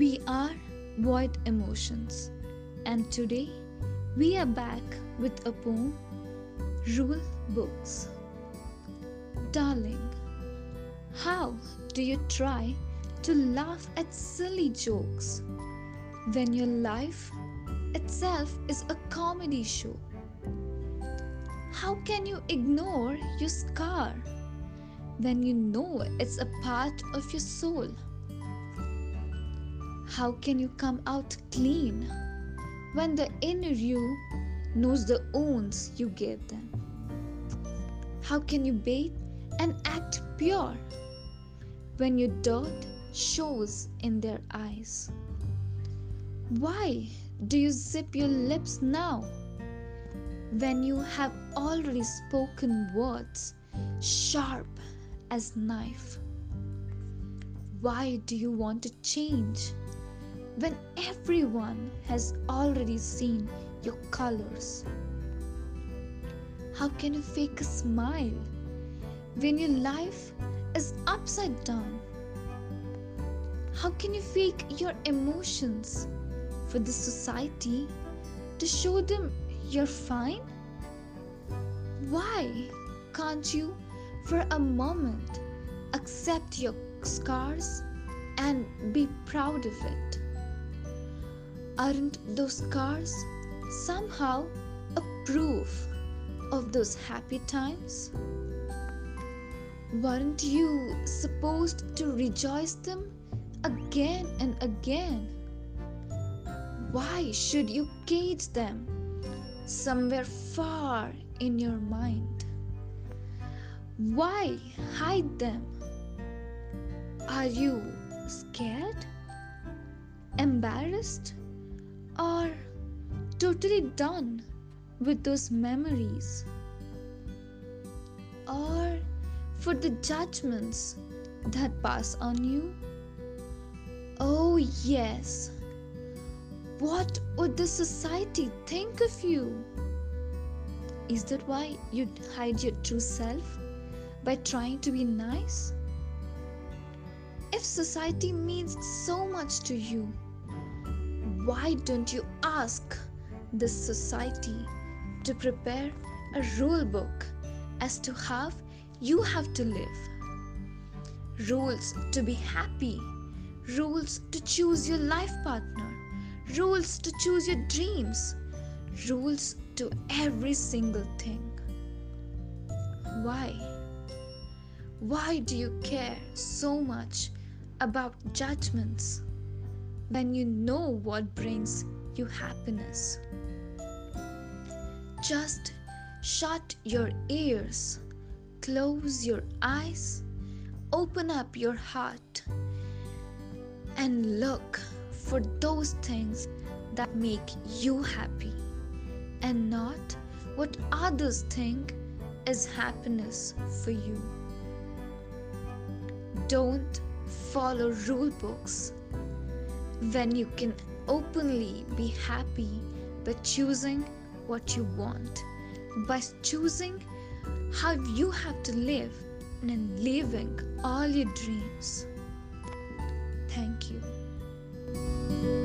We are Void Emotions, and today we are back with a poem Rule Books. Darling, how do you try to laugh at silly jokes when your life itself is a comedy show? How can you ignore your scar when you know it's a part of your soul? How can you come out clean when the inner you knows the wounds you gave them? How can you bathe and act pure when your dirt shows in their eyes? Why do you zip your lips now when you have already spoken words sharp as knife? Why do you want to change when everyone has already seen your colors? How can you fake a smile when your life is upside down? How can you fake your emotions for the society to show them you're fine? Why can't you, for a moment, accept your scars and be proud of it? Aren't those scars somehow a proof of those happy times? Weren't you supposed to rejoice them again and again? Why should you cage them somewhere far in your mind? Why hide them? Are you scared? Embarrassed? Or totally done with those memories? Or for the judgments that pass on you? Oh, yes. What would the society think of you? Is that why you hide your true self by trying to be nice? If society means so much to you, why don't you ask this society to prepare a rule book as to how you have to live? Rules to be happy, rules to choose your life partner, rules to choose your dreams, rules to every single thing. Why? Why do you care so much about judgments when you know what brings you happiness? Just shut your ears, close your eyes, open up your heart, and look for those things that make you happy and not what others think is happiness for you. Don't follow rule books when you can openly be happy by choosing what you want, by choosing how you have to live and living all your dreams. Thank you.